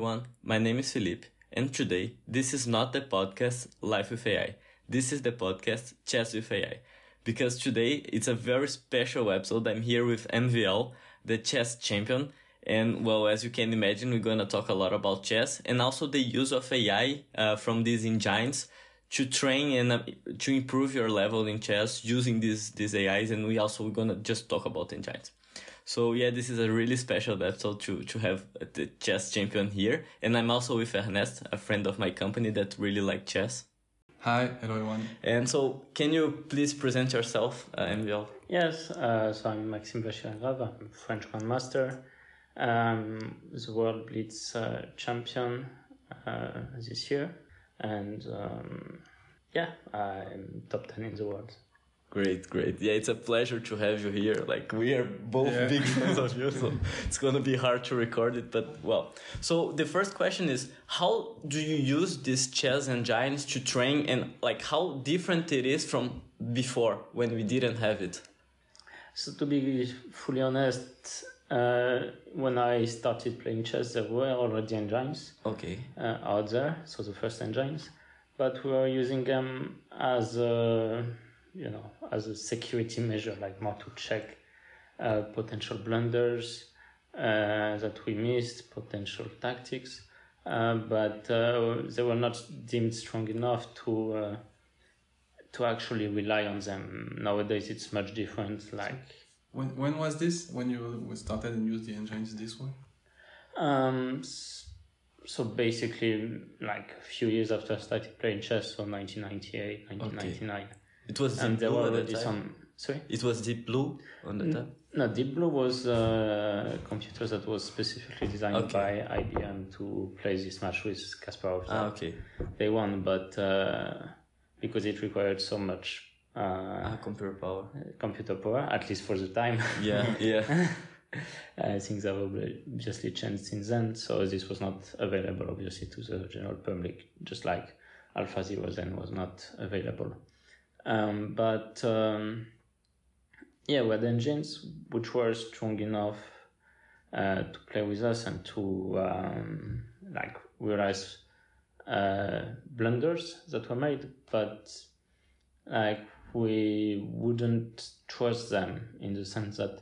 everyone. My name is Felipe, and today this is not the podcast Life with AI. This is the podcast Chess with AI. Because today it's a very special episode. I'm here with MVL, the chess champion. And well, as you can imagine, we're going to talk a lot about chess and also the use of AI uh, from these engines to train and uh, to improve your level in chess using these, these AIs. And we also, we're going to just talk about engines. So yeah, this is a really special episode to, to have the chess champion here. And I'm also with Ernest, a friend of my company that really like chess. Hi, hello everyone. And so, can you please present yourself, uh, MVL? Yes, uh, so I'm Maxime Vachier-Lagrave, I'm French Grandmaster, um, the World Blitz uh, champion uh, this year, and um, yeah, I'm top 10 in the world. Great, great. Yeah, it's a pleasure to have you here. Like we are both Yeah. big fans of you, so it's gonna be hard to record it, but well. So the first question is, how do you use these chess engines to train, and like how different it is from before when we didn't have it? So to be fully honest, uh, when I started playing chess, there were already engines Okay. uh, out there, so the first engines, but we were using them as a, you know, as a security measure, like more to check uh, potential blunders uh, that we missed, potential tactics, uh, but uh, they were not deemed strong enough to uh, to actually rely on them. Nowadays, it's much different. Like When when was this? When you started and used the engines this way? Um, so basically, like a few years after I started playing chess, so 1998, 1999, It was and Deep there Blue were at already time. some. Sorry, It was Deep Blue on the time. no, Deep Blue was uh, a computer that was specifically designed Okay. by IBM to play this match with Kasparov. Ah, okay. They won, but uh, because it required so much Ah, uh, computer power. computer power, at least for the time. Yeah, yeah. Uh, things have obviously changed since then, so this was not available, obviously, to the general public, just like Alpha Zero then was not available. Um, but um, yeah, we had engines which were strong enough uh, to play with us and to um, like realize uh, blunders that were made, but like we wouldn't trust them in the sense that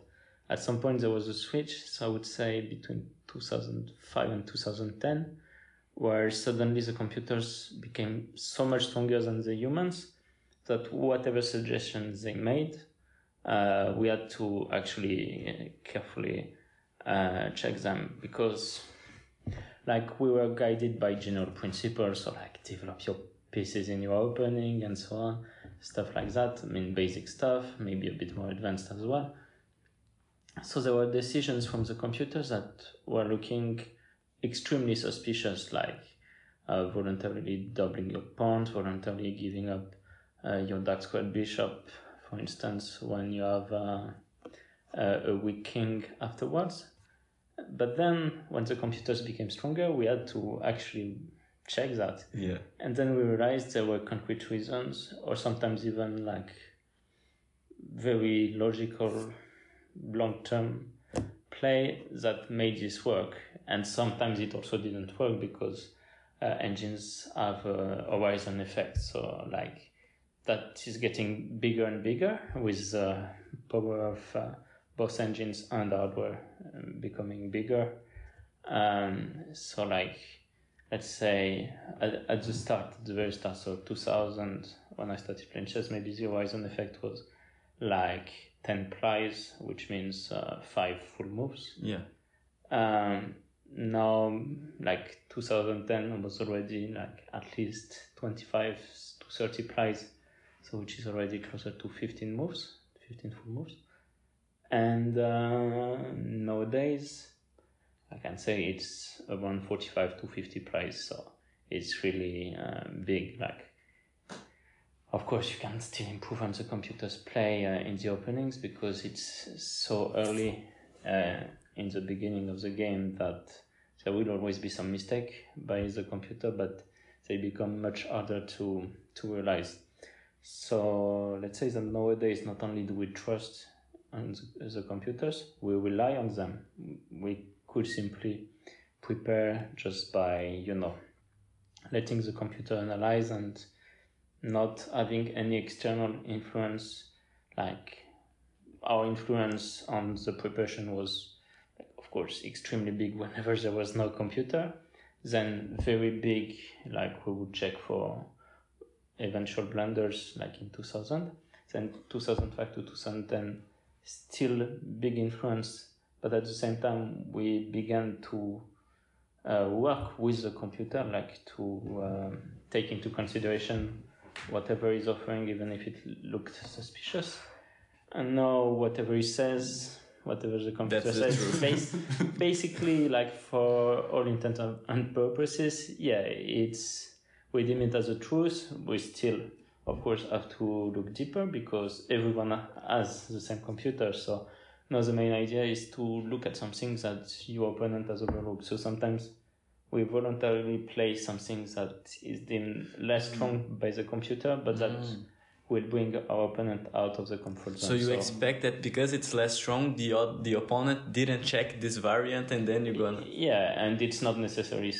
at some point there was a switch so i would say between 2005 and 2010 where suddenly the computers became so much stronger than the humans that whatever suggestions they made uh, we had to actually uh, carefully uh, check them because like we were guided by general principles so like develop your pieces in your opening and so on stuff like that. I mean basic stuff maybe a bit more advanced as well. So there were decisions from the computers that were looking extremely suspicious like uh, voluntarily doubling your pawns voluntarily giving up your dark squared bishop for instance when you have uh, uh, a weak king afterwards but then when the computers became stronger we had to actually check that Yeah. and then we realized there were concrete reasons, or sometimes even like very logical long term play that made this work. And sometimes it also didn't work because uh, engines have a horizon effect. So, like, that is getting bigger and bigger with the power of uh, both engines and hardware um, becoming bigger. Um, so, like, let's say at, at the start, at the very start, so 2000, when I started playing chess, maybe the horizon effect was like 10 plies, which means uh, five full moves. Yeah. Um, now, like 2010 I was already like at least 25 to 30 plies, so which is already closer to 15 moves, 15 full moves. And uh, nowadays, I can say it's around 45 to 50 plies, so it's really uh, big. Like, of course, you can still improve on the computer's play uh, in the openings because it's so early uh, in the beginning of the game that there will always be some mistake by the computer, but they become much harder to to realize. So let's say that nowadays, not only do we trust on the, the computers, we rely on them. We could simply prepare just by you know letting the computer analyze and not having any external influence like our influence on the preparation was of course extremely big whenever there was no computer then very big like we would check for eventual blunders like in 2000 then 2005 to 2010 still big influence but at the same time we began to uh, work with the computer like to um, take into consideration whatever is offering even if it looked suspicious. And now whatever he says whatever the computer That's says bas- basically like for all intents and purposes yeah it's we deem it as a truth. We still of course have to look deeper because everyone has the same computer. So now the main idea is to look at some things that your opponent has overlooked. So sometimes we voluntarily play some things that is deemed less strong mm. by the computer but that mm. Will bring our opponent out of the comfort zone So you expect that because it's less strong, the the opponent didn't check this variant, and then you're gonna. Yeah, and it's not necessarily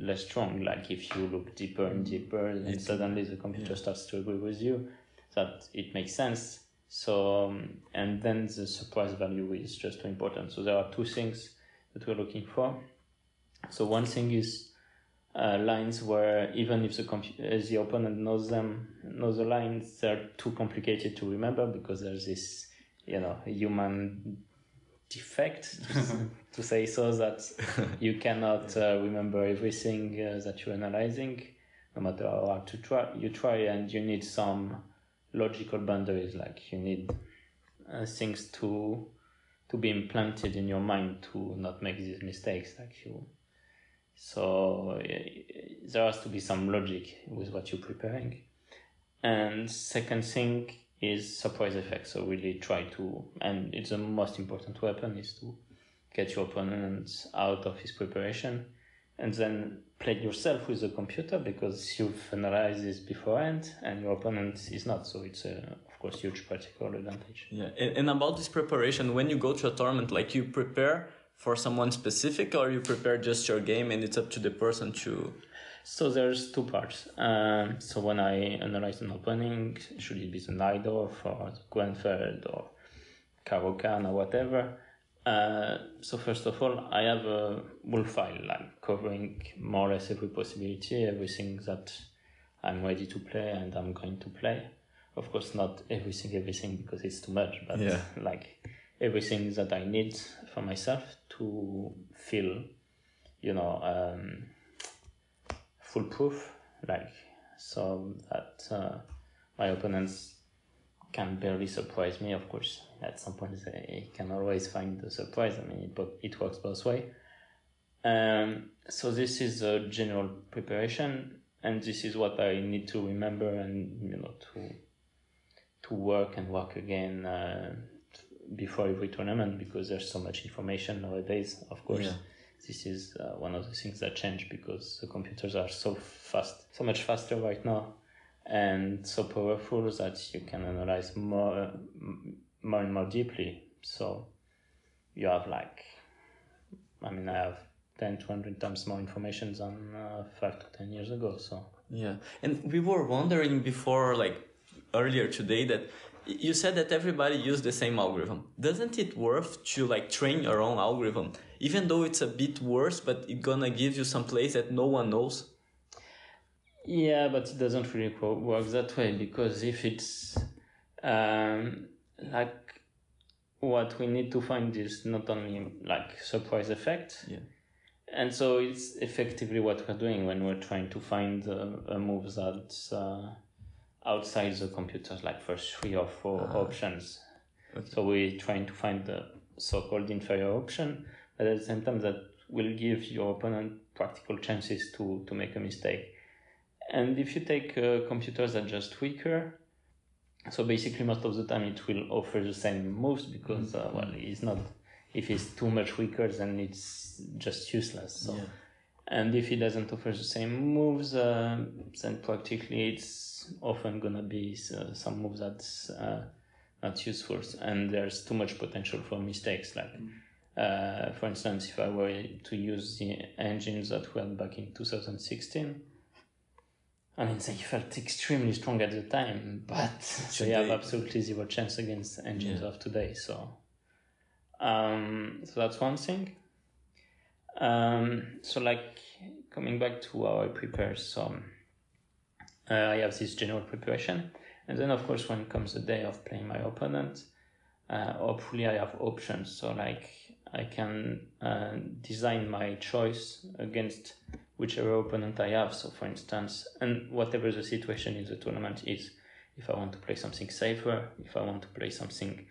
less strong. Like if you look deeper and deeper, and suddenly the computer starts to agree with you. That it makes sense. So um, and then the surprise value is just too important. So there are two things that we're looking for. So one thing is uh, lines where even if the uh, the opponent knows them, knows the lines, they're too complicated to remember because there's this, you know, human defect to, to say so that you cannot uh, remember everything uh, that you're analyzing, no matter how hard to try you try, and you need some logical boundaries. Like you need uh, things to to be implanted in your mind to not make these mistakes. Like you, so there has to be some logic with what you're preparing. And second thing is surprise effect. So really try to, and it's the most important weapon is to get your opponent out of his preparation and then play yourself with the computer because you've analyzed this beforehand and your opponent is not. So it's a, of course, huge practical advantage. Yeah, and, and about this preparation, when you go to a tournament, like you prepare for someone specific, or you prepare just your game, and it's up to the person to. So there's two parts. Um, so when I analyze an opening, should it be the Najdorf or the Grünfeld or Caro-Kann or whatever? Uh, so first of all, I have a whole file like covering more or less every possibility, everything that I'm ready to play and I'm going to play. Of course, not everything, everything because it's too much, but Yeah. like everything that I need for myself to feel, you know, um, foolproof, like so that uh, my opponents can barely surprise me. Of course, at some point they can always find the surprise. I mean, it, it works both way. Um, so this is a general preparation, and this is what I need to remember and you know to to work and work again uh, before every tournament because there's so much information nowadays. Of course, Yeah. this is uh, one of the things that change because the computers are so fast, so much faster right now, and so powerful that you can analyze more, more and more deeply. So you have like, I mean, I have 10, 200 times more information than uh, five to ten years ago. So Yeah, and we were wondering before, like earlier today, that you said that everybody used the same algorithm. Doesn't it worth to like train your own algorithm, even though it's a bit worse, but it gonna give you some place that no one knows? Yeah, but it doesn't really work that way because if it's um, like what we need to find is not only like surprise effect, Yeah. and so it's effectively what we're doing when we're trying to find uh, a move that's uh, outside the computers, like first three or 4 options. Okay. So we're trying to find the so-called inferior option, but at the same time that will give your opponent practical chances to, to make a mistake. And if you take uh, computers that are just weaker, so basically most of the time it will offer the same moves because, uh, well, it's not, if it's too much weaker, then it's just useless. So. Yeah. And if it doesn't offer the same moves, uh, then practically it's often gonna be uh, some moves that's uh, not useful, and there's too much potential for mistakes. Like Uh, for instance, if I were to use the engines that were back in 2016, I mean, they felt extremely strong at the time, but they have absolutely zero chance against engines Yeah. of today. So, um, so that's one thing. Um, so like coming back to how I prepare, so uh, I have this general preparation, and then of course when comes the day of playing my opponent, uh, hopefully I have options. So like I can uh, design my choice against whichever opponent I have. So for instance, and whatever the situation in the tournament is, if I want to play something safer, if I want to play something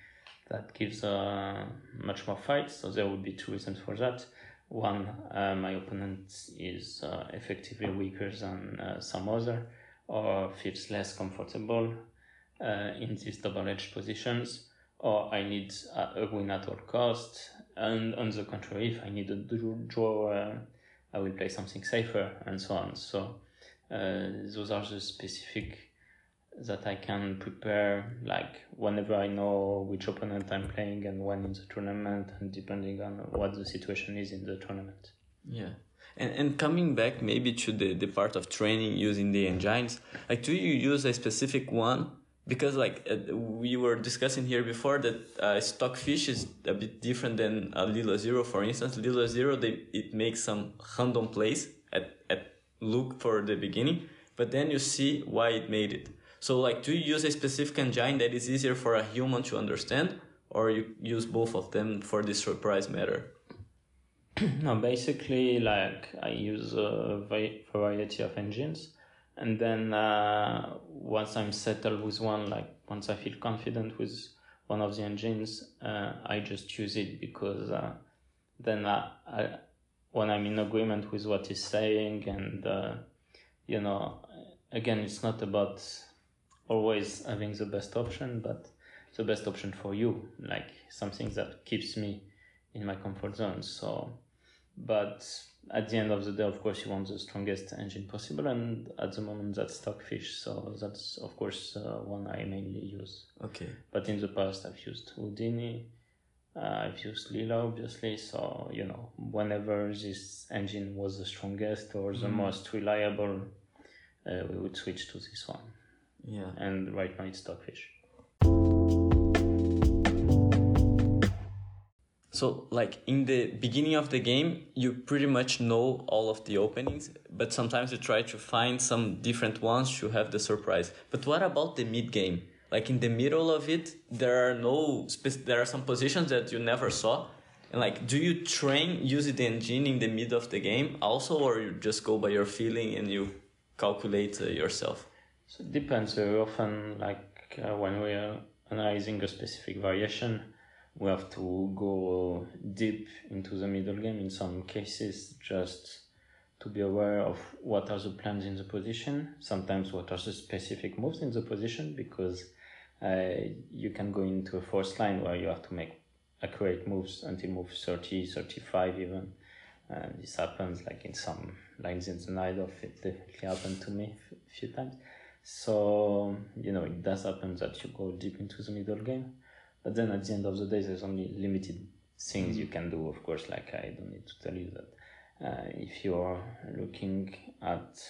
that gives uh, much more fight, so there would be two reasons for that. One, uh, my opponent is uh, effectively weaker than uh, some other, or feels less comfortable uh, in these double-edged positions, or I need a, win at all cost. And on the contrary, if I need a draw, draw uh, I will play something safer, and so on. So uh, those are the specific that I can prepare, like whenever I know which opponent I'm playing and when in the tournament, and depending on what the situation is in the tournament. Yeah. And, and coming back maybe to the, the part of training using the engines, like do you use a specific one? Because like uh, we were discussing here before that uh, Stockfish is a bit different than uh, Leela Zero, for instance. Leela Zero, they, it makes some random plays at, at look for the beginning, but then you see why it made it. So like, do you use a specific engine that is easier for a human to understand or you use both of them for this surprise matter? No, basically, like I use a variety of engines, and then uh, once I'm settled with one, like once I feel confident with one of the engines, uh, I just use it because uh, then I, I, when I'm in agreement with what he's saying, and uh, you know, again, it's not about always having the best option, but the best option for you, like something that keeps me in my comfort zone. So, but at the end of the day, of course, you want the strongest engine possible, and at the moment, that's Stockfish. So that's of course uh, one I mainly use. Okay. But in the past, I've used Houdini. Uh, I've used Leela, obviously. So you know, whenever this engine was the strongest or the most reliable, uh, we would switch to this one. Yeah. And right now, it's Stockfish. So, like in the beginning of the game, you pretty much know all of the openings, but sometimes you try to find some different ones to have the surprise. But what about the mid game? Like in the middle of it, there are no there are some positions that you never saw. And like, do you train using the engine in the mid of the game also, or you just go by your feeling and you calculate uh, yourself? So it depends. Very often, like uh, when we are analyzing a specific variation, we have to go deep into the middle game in some cases just to be aware of what are the plans in the position, sometimes what are the specific moves in the position, because uh, you can go into a forced line where you have to make accurate moves until move 30, 35 even. And this happens like in some lines in the Najdorf it definitely happened to me a few times. So, you know, it does happen that you go deep into the middle game. But then at the end of the day, there's only limited things you can do, of course. Like, I don't need to tell you that uh, if you're looking at,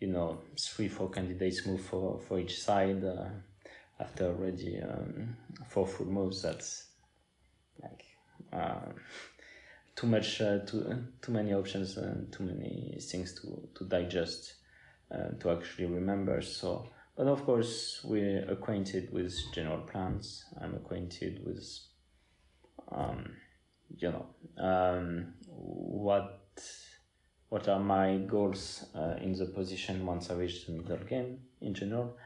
you know, three, four candidates move for, for each side uh, after already um, four full moves, that's like uh, too much, uh, too, too many options and too many things to, to digest uh, to actually remember. So, but of course, we're acquainted with general plans. I'm acquainted with, um, you know, um, what what are my goals uh, in the position once I reach the middle game in general.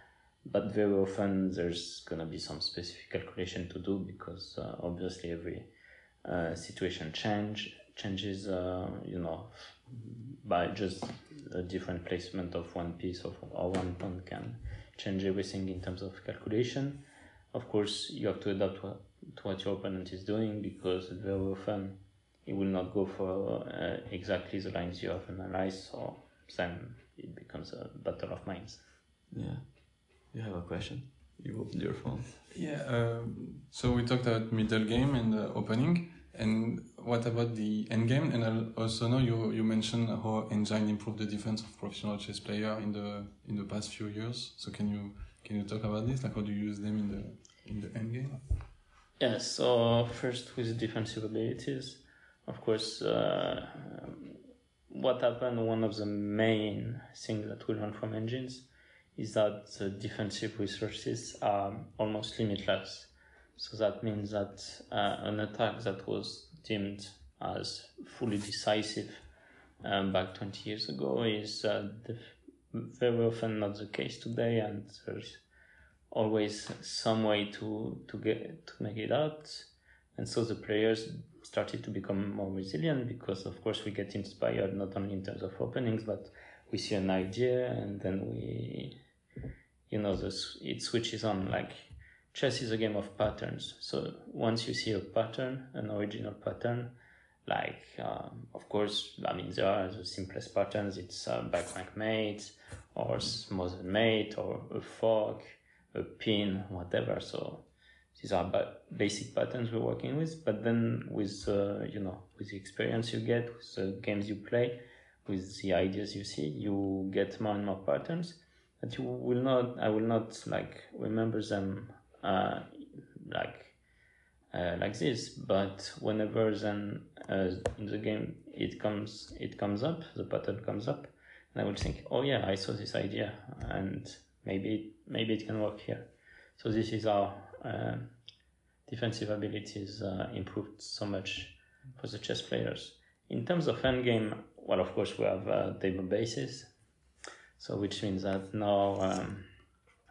But very often there's gonna be some specific calculation to do because uh, obviously every uh, situation change changes. Uh, you know, by just a different placement of one piece of or one pawn can change everything in terms of calculation. Of course, you have to adapt to, to what your opponent is doing because very often it will not go for uh, exactly the lines you have analyzed, so then it becomes a battle of minds. Yeah. You have a question? You opened your phone. Yeah. Um, so we talked about middle game and uh, opening, And what about the endgame? And I'll also know you you mentioned how engine improved the defense of professional chess player in the in the past few years. So can you can you talk about this? Like how do you use them in the in the endgame? Yes. So first with defensive abilities, of course. Uh, what happened? One of the main things that we learn from engines is that the defensive resources are almost limitless. So that means that uh, an attack that was deemed as fully decisive um, back 20 years ago is uh, very often not the case today, and there's always some way to, to get to make it out. And so the players started to become more resilient because, of course, we get inspired not only in terms of openings, but we see an idea and then we, you know, this it switches on like chess is a game of patterns. So once you see a pattern, an original pattern, like um, of course, I mean there are the simplest patterns. It's back mate, or smothered mate, or a fork, a pin, whatever. So these are ba- basic patterns we're working with. But then with uh, you know with the experience you get, with the games you play, with the ideas you see, you get more and more patterns that you will not. I will not like remember them uh, like uh, like this. But whenever then uh, in the game it comes it comes up, the pattern comes up, and I will think, oh yeah, I saw this idea, and maybe maybe it can work here. So this is our uh, defensive abilities uh, improved so much for the chess players. In terms of endgame, well, of course, we have uh, table bases, so which means that now um,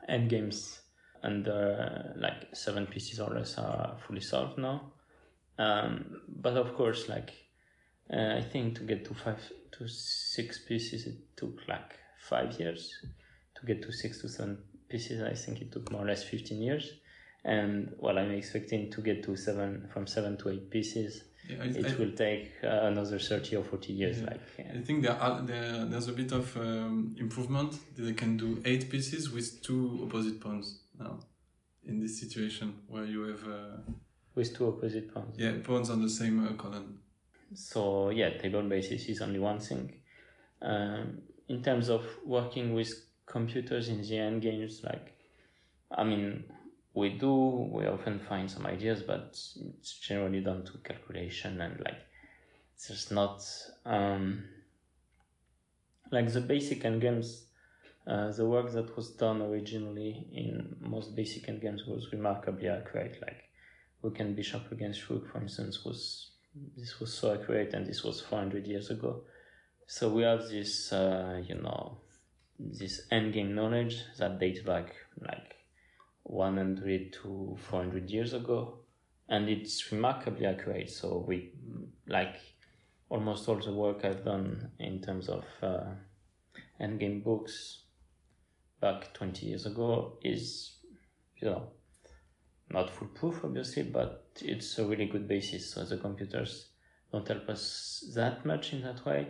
endgames under uh, like seven pieces or less are fully solved now. Um, but of course, like uh, I think to get to five to six pieces, it took like five years. To get to six to seven pieces, I think it took more or less fifteen years. And well, I'm expecting to get to seven from seven to eight pieces. Yeah, I, it I, will take uh, another 30 or 40 years. Yeah. Like, yeah. I think there, are, there there's a bit of um, improvement. They can do eight pieces with two opposite pawns now in this situation where you have uh, with two opposite pawns. Yeah, pawns on the same uh, column. So yeah, table bases is only one thing. Um, in terms of working with computers in the end games, like I mean, we do we often find some ideas, but it's generally done to calculation and like it's just not um, like the basic end games uh, the work that was done originally in most basic endgames was remarkably accurate. Like Rook and Bishop against Rook, for instance, was this was so accurate, and this was 400 years ago. So we have this, uh, you know, this endgame knowledge that dates back like 100 to 400 years ago, and it's remarkably accurate. So we like almost all the work I've done in terms of uh, endgame books back 20 years ago is, you know, not foolproof, obviously, but it's a really good basis. So the computers don't help us that much in that way.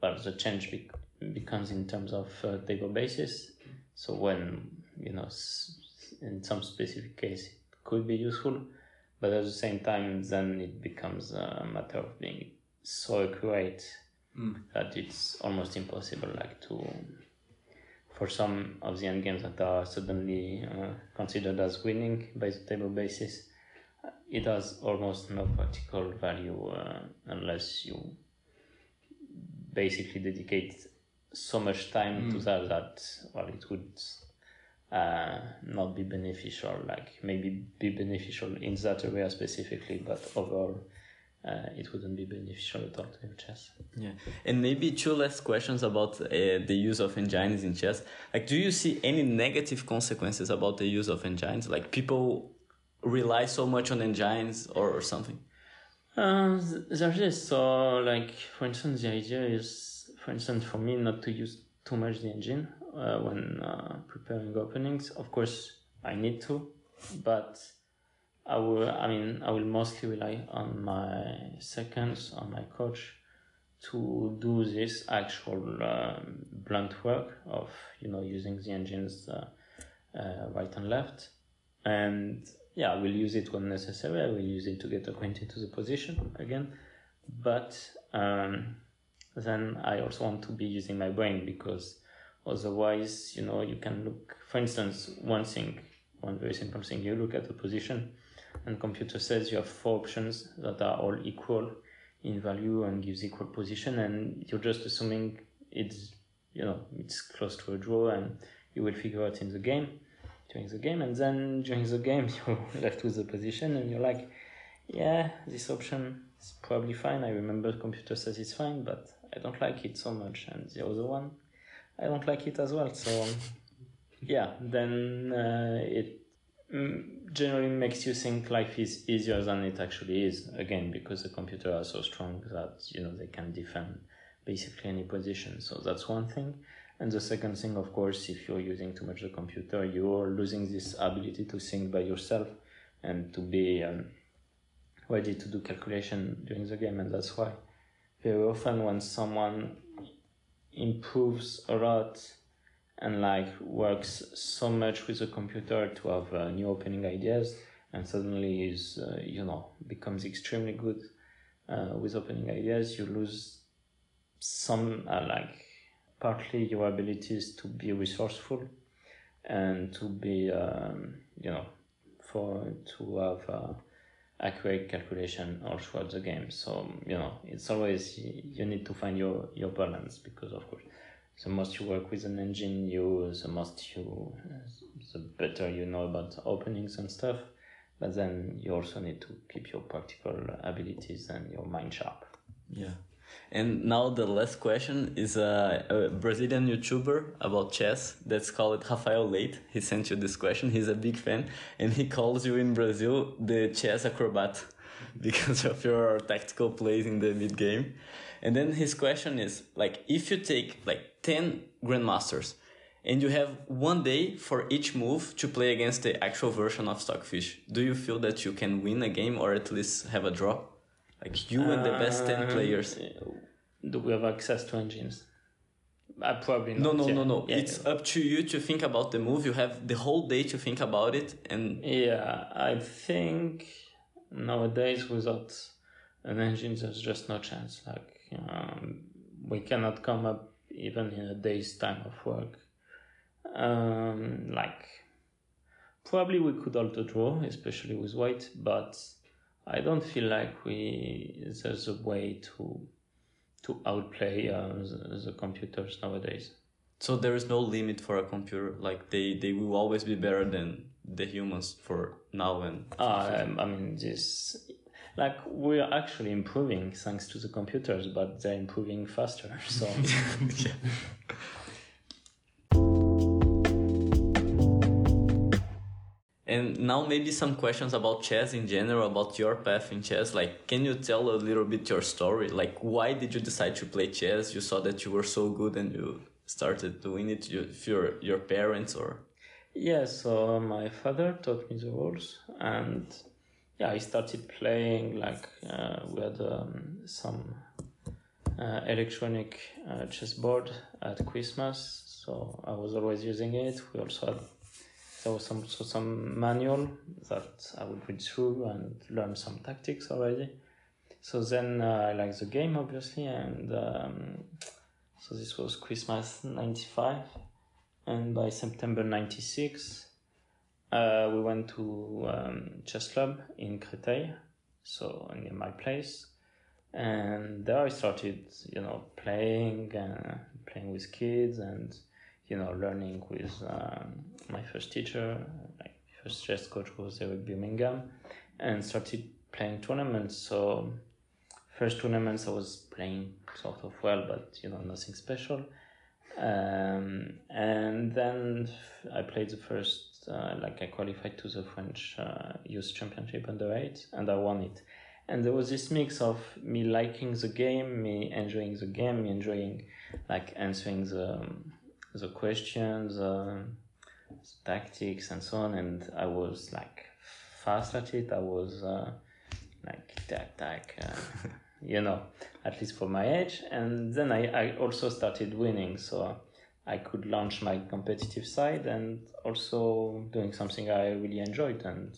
But the change be- becomes in terms of uh, table bases. So when, you know, in some specific case, it could be useful, but at the same time, then it becomes a matter of being so accurate mm. that it's almost impossible, like, to for some of the endgames that are suddenly uh, considered as winning by the table bases, it has almost no practical value uh, unless you basically dedicate so much time mm. to that that well it would uh, not be beneficial like maybe be beneficial in that area specifically but overall uh, it wouldn't be beneficial at all to have chess. Yeah, and maybe two last questions about uh, the use of engines in chess. Like, do you see any negative consequences about the use of engines? Like, people rely so much on engines or, or something? Uh, there's this. So, like, for instance, the idea is, for instance, for me, not to use too much the engine uh, when uh, preparing openings. Of course, I need to, but I will. I mean, I will mostly rely on my seconds, on my coach, to do this actual um, blunt work of you know using the engines uh, uh, right and left. And yeah, I will use it when necessary. I will use it to get acquainted to the position again. But um, then I also want to be using my brain because otherwise, you know, you can look, for instance, one thing, one very simple thing, you look at the position and computer says you have four options that are all equal in value and gives equal position and you're just assuming it's, you know, it's close to a draw and you will figure out in the game during the game, and then during the game you're left with the position, and you're like, yeah, this option is probably fine. I remember computer says it's fine, but I don't like it so much, and the other one, I don't like it as well. So yeah, then uh, it generally makes you think life is easier than it actually is. Again, because the computer are so strong that you know they can defend basically any position. So that's one thing. And the second thing, of course, if you're using too much the computer, you're losing this ability to think by yourself and to be um, ready to do calculation during the game. And that's why very often when someone improves a lot and like works so much with the computer to have uh, new opening ideas and suddenly is uh, you know becomes extremely good uh, with opening ideas. You lose some uh, like partly your abilities to be resourceful and to be um, you know for to have uh, accurate calculation all throughout the game. So you know it's always you need to find your your balance because of course the most you work with an engine you the most you the better you know about openings and stuff but then you also need to keep your practical abilities and your mind sharp yeah and now the last question is a, a, Brazilian YouTuber about chess that's called Rafael Leitão. He sent you this question. He's a big fan, and he calls you in Brazil the chess acrobat because of your tactical plays in the mid game. And then his question is like, if you take like ten grandmasters and you have one day for each move to play against the actual version of Stockfish, do you feel that you can win a game or at least have a draw? Like you and the best 10 um, players. Do we have access to engines? I probably no, not. no, yeah. no, no. Yeah, it's yeah. up to you to think about the move. You have the whole day to think about it, and Yeah, I think nowadays without an engine, there's just no chance. Like um, we cannot come up even in a day's time of work. Um, like probably we could alter draw, especially with white, but I don't feel like we there's a way to to outplay uh, the, the computers nowadays. so there is no limit for a computer. Like they they will always be better than the humans for now and. Um, I mean, this like we're actually improving thanks to the computers, but they're improving faster. So yeah. And now maybe some questions about chess in general, about your path in chess. Like, can you tell a little bit your story? Like, why did you decide to play chess? You saw that you were so good and you started doing it. You, your your parents or yeah, so my father taught me the rules, and yeah, I started playing. Like uh, we had um, some uh, electronic uh, chessboard at Christmas, so I was always using it. We also had there was some so some manual that I would read through and learn some tactics already. So then uh, I liked the game obviously, and um, so this was Christmas '95, and by September '96, uh, we went to um, chess club in Créteil, so near my place, and there I started, you know, playing, uh, playing with kids, and you know, learning with um, my first teacher, my first chess coach was Eric Birmingham, and started playing tournaments. So, first tournaments I was playing sort of well, but you know, nothing special. Um, and then I played the first, uh, like I qualified to the French uh, Youth Championship under eight, and I won it. And there was this mix of me liking the game, me enjoying the game, me enjoying like answering the um, the questions, uh, the tactics, and so on. And I was like fast at it. I was uh, like tack tack, uh, you know, at least for my age. And then I, I also started winning, so I could launch my competitive side and also doing something I really enjoyed. And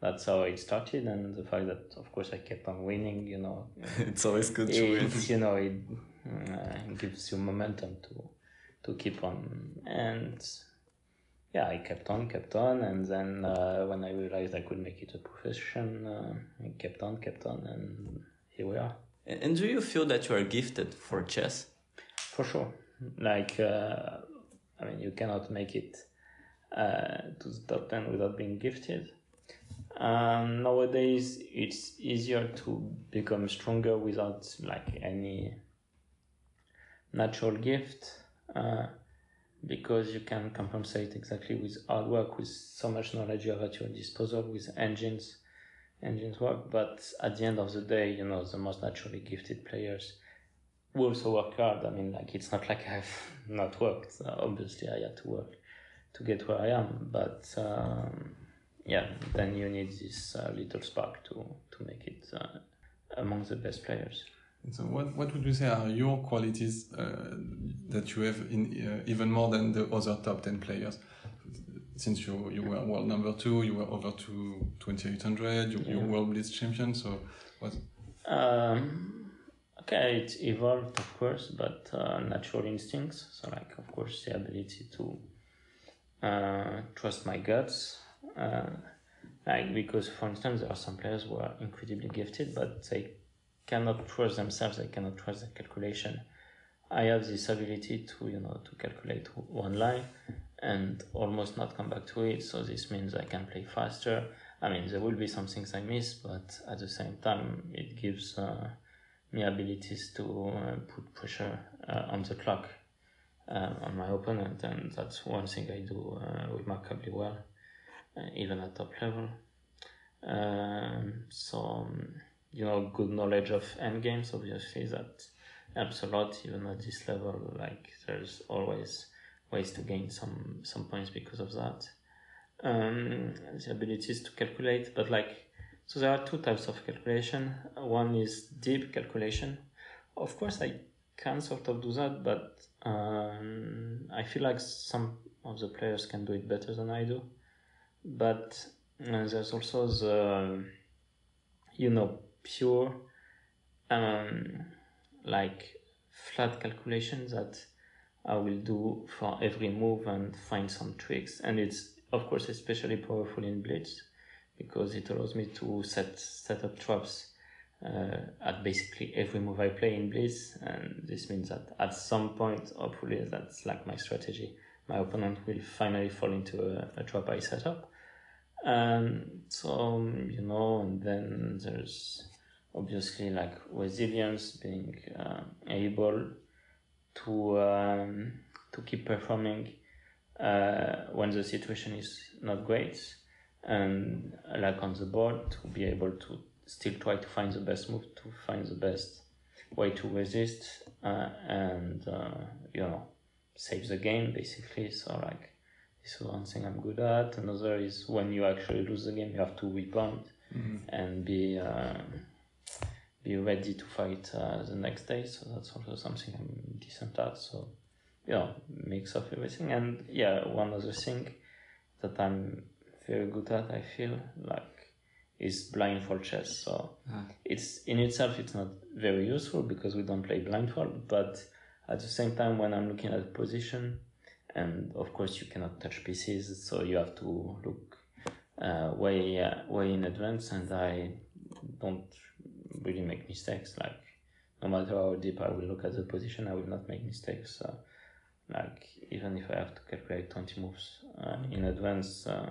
that's how it started, and the fact that, of course, I kept on winning, you know, it's always good to win. you know, it uh, gives you momentum to to keep on, and yeah, I kept on, kept on, and then uh, when I realized I could make it a profession, uh, I kept on, kept on, and here we are. And and do you feel that you are gifted for chess? For sure. Like, uh, I mean, you cannot make it uh, to the top 10 without being gifted. Um, nowadays, it's easier to become stronger without like any natural gift uh, because you can compensate exactly with hard work, with so much knowledge you have at your disposal, with engines, engines work. But at the end of the day, you know, the most naturally gifted players also work hard. I mean, like it's not like I've not worked. Uh, obviously, I had to work to get where I am. But um, yeah, then you need this uh, little spark to to make it uh, among the best players. And so, what what would you say are your qualities uh, that you have in uh, even more than the other top ten players? Since you you were world number two, you were over to twenty eight hundred. You, You're world blitz champion. So, what? Um, okay, it evolved, of course, but uh, natural instincts. So, like, of course, the ability to uh, trust my guts. Uh, like, because, for instance, there are some players who are incredibly gifted, but they cannot trust themselves. They cannot trust their calculation. I have this ability to, you know, to calculate one line and almost not come back to it. So this means I can play faster. I mean, there will be some things I miss, but at the same time, it gives uh, me abilities to uh, put pressure uh, on the clock uh, on my opponent, and that's one thing I do uh, remarkably well, uh, even at top level. Um, so, um, you know, good knowledge of endgames, obviously, that helps a lot, even at this level. Like, there's always ways to gain some, some points because of that um, the abilities to calculate, but like, so there are two types of calculation. One is deep calculation. Of course, I can sort of do that, but um, I feel like some of the players can do it better than I do. But uh, there's also the, you know, pure, um, like flat calculation that I will do for every move and find some tricks, and it's of course especially powerful in blitz because it allows me to set set up traps uh, at basically every move I play in blitz and this means that at some point hopefully that's like my strategy. My opponent will finally fall into a, a trap I set up. Um, so um, you know and then there's obviously like resilience being uh, able to um, to keep performing uh, when the situation is not great and like on the board to be able to still try to find the best move to find the best way to resist uh, and uh, you know save the game basically. So like this is one thing i'm good at. Another is when you actually lose the game you have to rebound and be uh, be ready to fight uh, the next day. So that's also something i'm decent at. So you know, mix of everything. And yeah, one other thing that I'm very good at, I feel like, is blindfold chess. So it's in itself, it's not very useful because we don't play blindfold. But at the same time, when I'm looking at a position, and of course you cannot touch pieces, so you have to look uh, way uh, way in advance. And I don't really make mistakes. Like no matter how deep I will look at the position, I will not make mistakes. So, like even if I have to calculate 20 moves uh, in advance uh,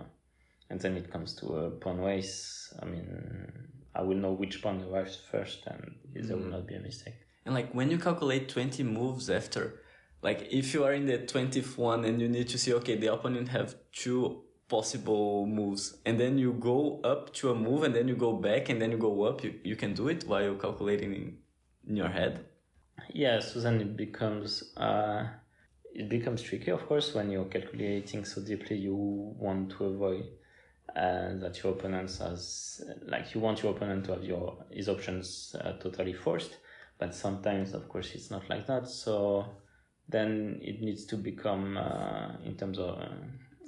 and then it comes to a pawn race I mean I will know which pawn arrives first and there will not be a mistake. And like when you calculate 20 moves after, like if you are in the 20th one and you need to see, okay, the opponent have two possible moves and then you go up to a move and then you go back and then you go up, you, you can do it while you're calculating in, in your head. yeah so then it becomes uh, it becomes tricky of course when you're calculating so deeply you want to avoid uh, that your opponent has like you want your opponent to have your his options uh, totally forced but sometimes of course it's not like that. So then it needs to become uh, in terms of uh,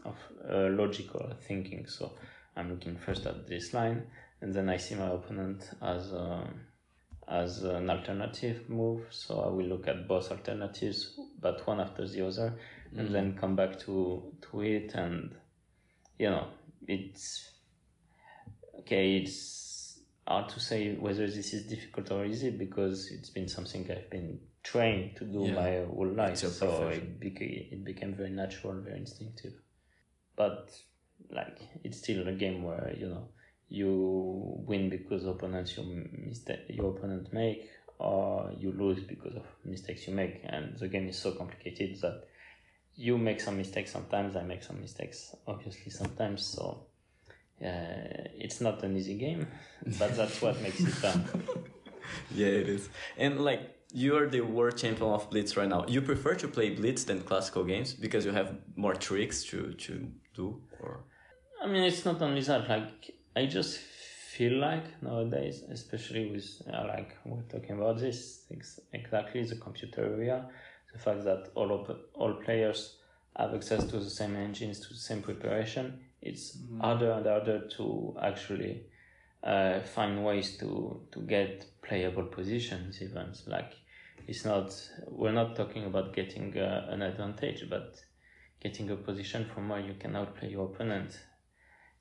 of uh, logical thinking. So I'm looking first at this line, and then I see my opponent as a, as an alternative move. So I will look at both alternatives, but one after the other, and then come back to to it, and you know, it's okay. It's hard to say whether this is difficult or easy because it's been something I've been trained to do Yeah. my whole life. So it became it became very natural, very instinctive. But like it's still a game where you know you win because opponents your mistake your opponent make, or you lose because of mistakes you make. And the game is so complicated that you make some mistakes sometimes. I make some mistakes, obviously sometimes. So uh, it's not an easy game, but that's what makes it fun. Yeah, it is. And like you're the world champion of Blitz right now. You prefer to play Blitz than classical games because you have more tricks to to do or I mean, it's not only that. Like, I just feel like nowadays, especially with uh, like we're talking about this ex- exactly the computer area, the fact that all all players have access to the same engines, to the same preparation. It's harder and harder to actually uh, find ways to to get playable positions. Even like, it's not. We're not talking about getting uh, an advantage, but getting a position from where you can outplay your opponent.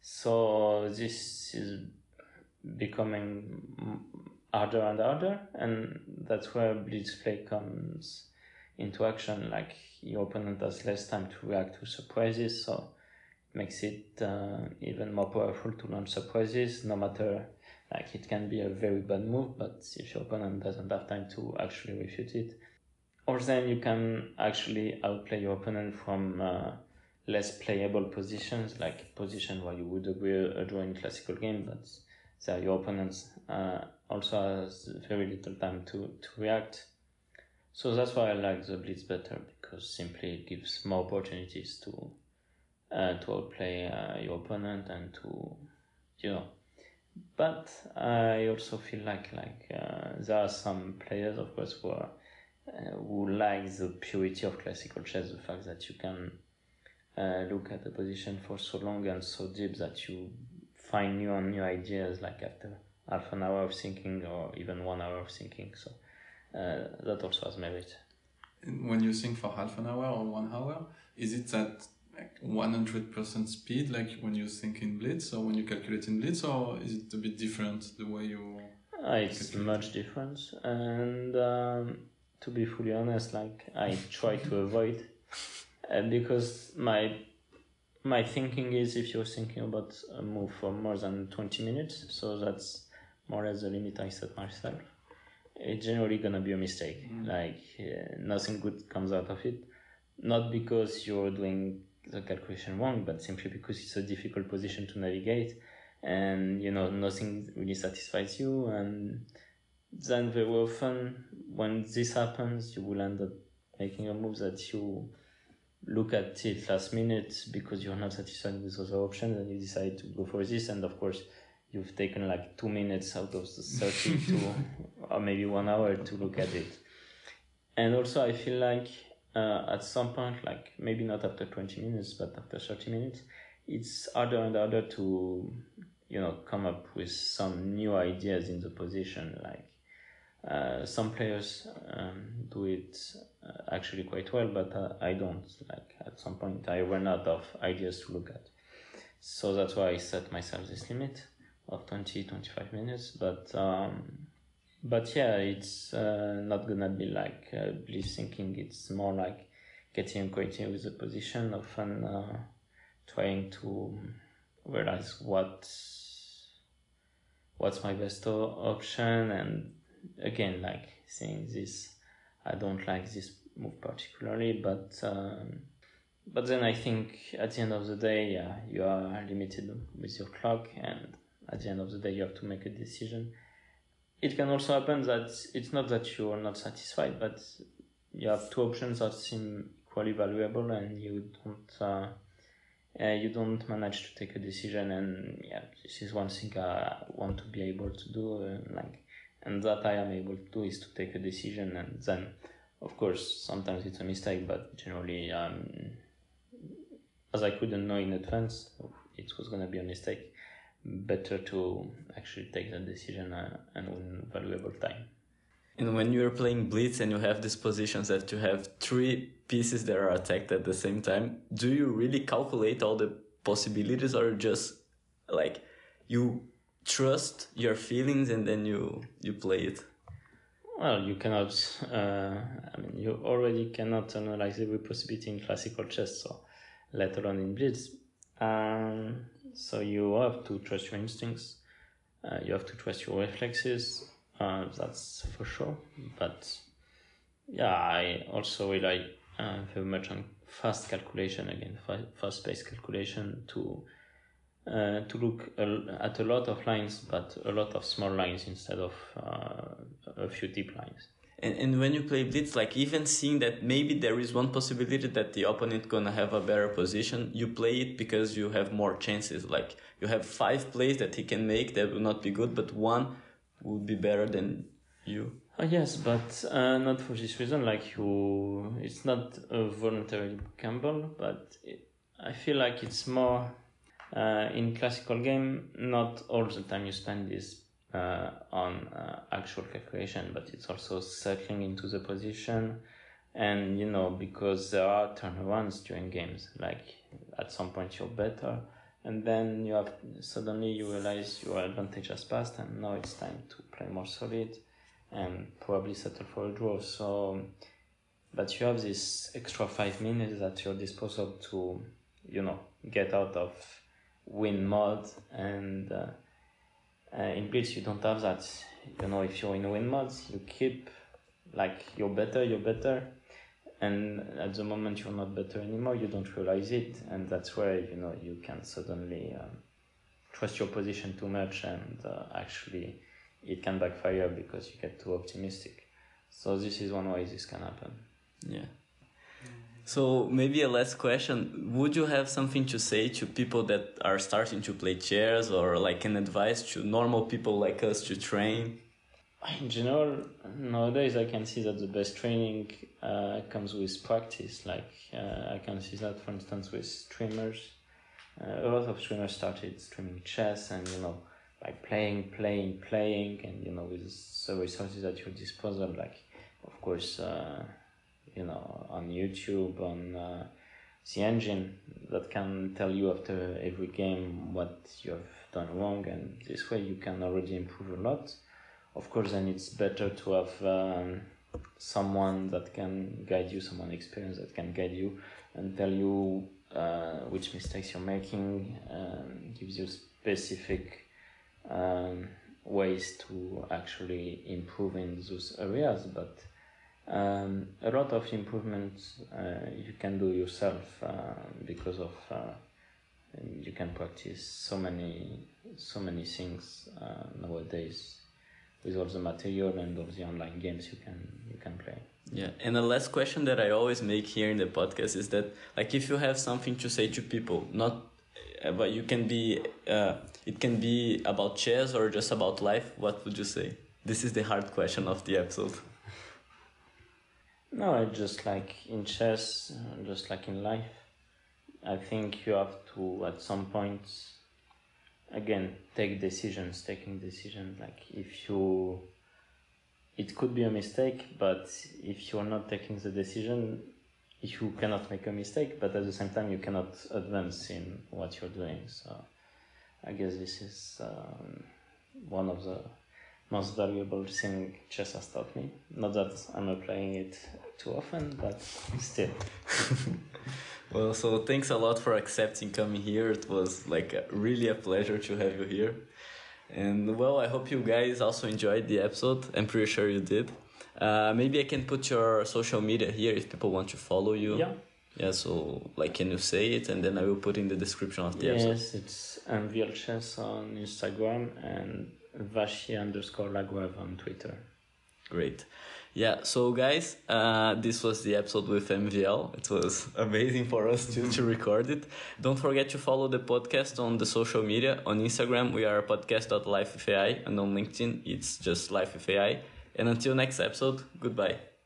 So this is becoming mm, harder and harder, and that's where blitz play comes into action. Like your opponent has less time to react to surprises, so it makes it uh, even more powerful to launch surprises. No matter like it can be a very bad move, but if your opponent doesn't have time to actually refute it, or then you can actually outplay your opponent from uh, less playable positions, like position where you would agree a draw in classical game, but there your opponents uh, also has very little time to, to react. So that's why I like the blitz better because simply it gives more opportunities to uh, to outplay uh, your opponent and to you know. But I also feel like like uh, there are some players, of course, who are uh, who like the purity of classical chess, the fact that you can uh, look at the position for so long and so deep that you find new and new ideas like after half an hour of thinking or even one hour of thinking. So uh, that also has merit. And when you think for half an hour or one hour, is it that like 100% speed, like when you think in Blitz or when you calculate in Blitz, or is it a bit different the way you. Uh, it's much different, and um, to be fully honest, like I try to avoid, uh, because my my thinking is if you're thinking about a move for more than twenty minutes, so that's more or less the limit I set myself. It's generally gonna be a mistake. Like uh, nothing good comes out of it, not because you're doing the calculation wrong, but simply because it's a difficult position to navigate and you know nothing really satisfies you. And then very often when this happens you will end up making a move that you look at it last minute because you're not satisfied with other options and you decide to go for this. And of course you've taken like two minutes out of the 30 to or maybe one hour to look at it. And also i feel like uh, at some point like maybe not after 20 minutes but after 30 minutes it's harder and harder to you know come up with some new ideas in the position. Like uh, some players um, do it uh, actually quite well but uh, i don't. Like at some point i run out of ideas to look at. So that's why i set myself this limit of 20 25 minutes but um, but yeah it's uh, not gonna be like uh, thinking it's more like getting acquainted with the position often uh, trying to realize what what's my best option. And again like saying this i don't like this move particularly but um, but then i think at the end of the day yeah you are limited with your clock and at the end of the day you have to make a decision. It can also happen that it's not that you are not satisfied but you have two options that seem equally valuable and you don't uh, uh, you don't manage to take a decision and yeah this is one thing i want to be able to do uh, like and that i am able to do is to take a decision and then of course sometimes it's a mistake but generally um, as i couldn't know in advance it was going to be a mistake better to actually take the decision uh, and win valuable time. And when you're playing Blitz and you have these positions that you have three pieces that are attacked at the same time, do you really calculate all the possibilities or just like you trust your feelings and then you you play it? Well, you cannot. Uh, I mean, you already cannot analyze every possibility in classical chess, so let alone in Blitz. Um, so you have to trust your instincts. Uh, you have to trust your reflexes. Uh, that's for sure. But yeah, I also rely uh, very much on fast calculation again, fast paced calculation to uh, to look at a lot of lines, but a lot of small lines instead of uh, a few deep lines. And, and when you play blitz, like even seeing that maybe there is one possibility that the opponent gonna have a better position, you play it because you have more chances. Like you have five plays that he can make that will not be good, but one would be better than you. Uh, yes, but uh, not for this reason. Like you, it's not a voluntary gamble, but it, I feel like it's more uh, in classical game. Not all the time you spend this uh, on uh, actual calculation, but it's also settling into the position. And you know, because there are turnarounds during games, like at some point you're better, and then you have suddenly you realize your advantage has passed, and now it's time to play more solid and probably settle for a draw. So, but you have this extra five minutes at your disposal to, you know, get out of win mode and. Uh, uh, in Blitz, you don't have that. You know, if you're in win mode, you keep like you're better, you're better, and at the moment you're not better anymore, you don't realize it, and that's where you know you can suddenly um, trust your position too much, and uh, actually it can backfire because you get too optimistic. So this is one way this can happen. Yeah. So maybe a last question: Would you have something to say to people that are starting to play chess, or like an advice to normal people like us to train? In general, nowadays I can see that the best training uh, comes with practice. Like uh, I can see that, for instance, with streamers. Uh, a lot of streamers started streaming chess, and you know, by playing, playing, playing, and you know, with the resources at your disposal, like of course uh, you know on YouTube on uh, the engine that can tell you after every game what you have done wrong, and this way you can already improve a lot. Of course, then it's better to have um, someone that can guide you, someone experienced that can guide you and tell you uh, which mistakes you're making, um, gives you specific um, ways to actually improve in those areas. But um, a lot of improvements uh, you can do yourself uh, because of uh, you can practice so many so many things uh, nowadays with all the material and all the online games you can you can play. Yeah, and the last question that I always make here in the podcast is that like if you have something to say to people, not uh, but you can be uh, it can be about chess or just about life. What would you say? This is the hard question of the episode. No, just like in chess, just like in life. I think you have to, at some point, again, take decisions, taking decisions. Like if you, it could be a mistake, but if you're not taking the decision, you cannot make a mistake, but at the same time, you cannot advance in what you're doing. So I guess this is um, one of the most valuable thing chess has taught me. Not that I'm not playing it too often, but still. well, so thanks a lot for accepting coming here. It was like a, really a pleasure to have you here. And well, I hope you guys also enjoyed the episode. I'm pretty sure you did. Uh, maybe I can put your social media here if people want to follow you. Yeah. Yeah, so like, can you say it, and then I will put in the description of the yes, episode. Yes, it's Chess on Instagram and Vachier underscore Lagrave on Twitter. Great. Yeah, so guys, uh, this was the episode with MVL. It was amazing for us to, to record it. Don't forget to follow the podcast on the social media. On Instagram, we are podcast.lifewithai, and on LinkedIn, it's just Life with AI. And until next episode, goodbye.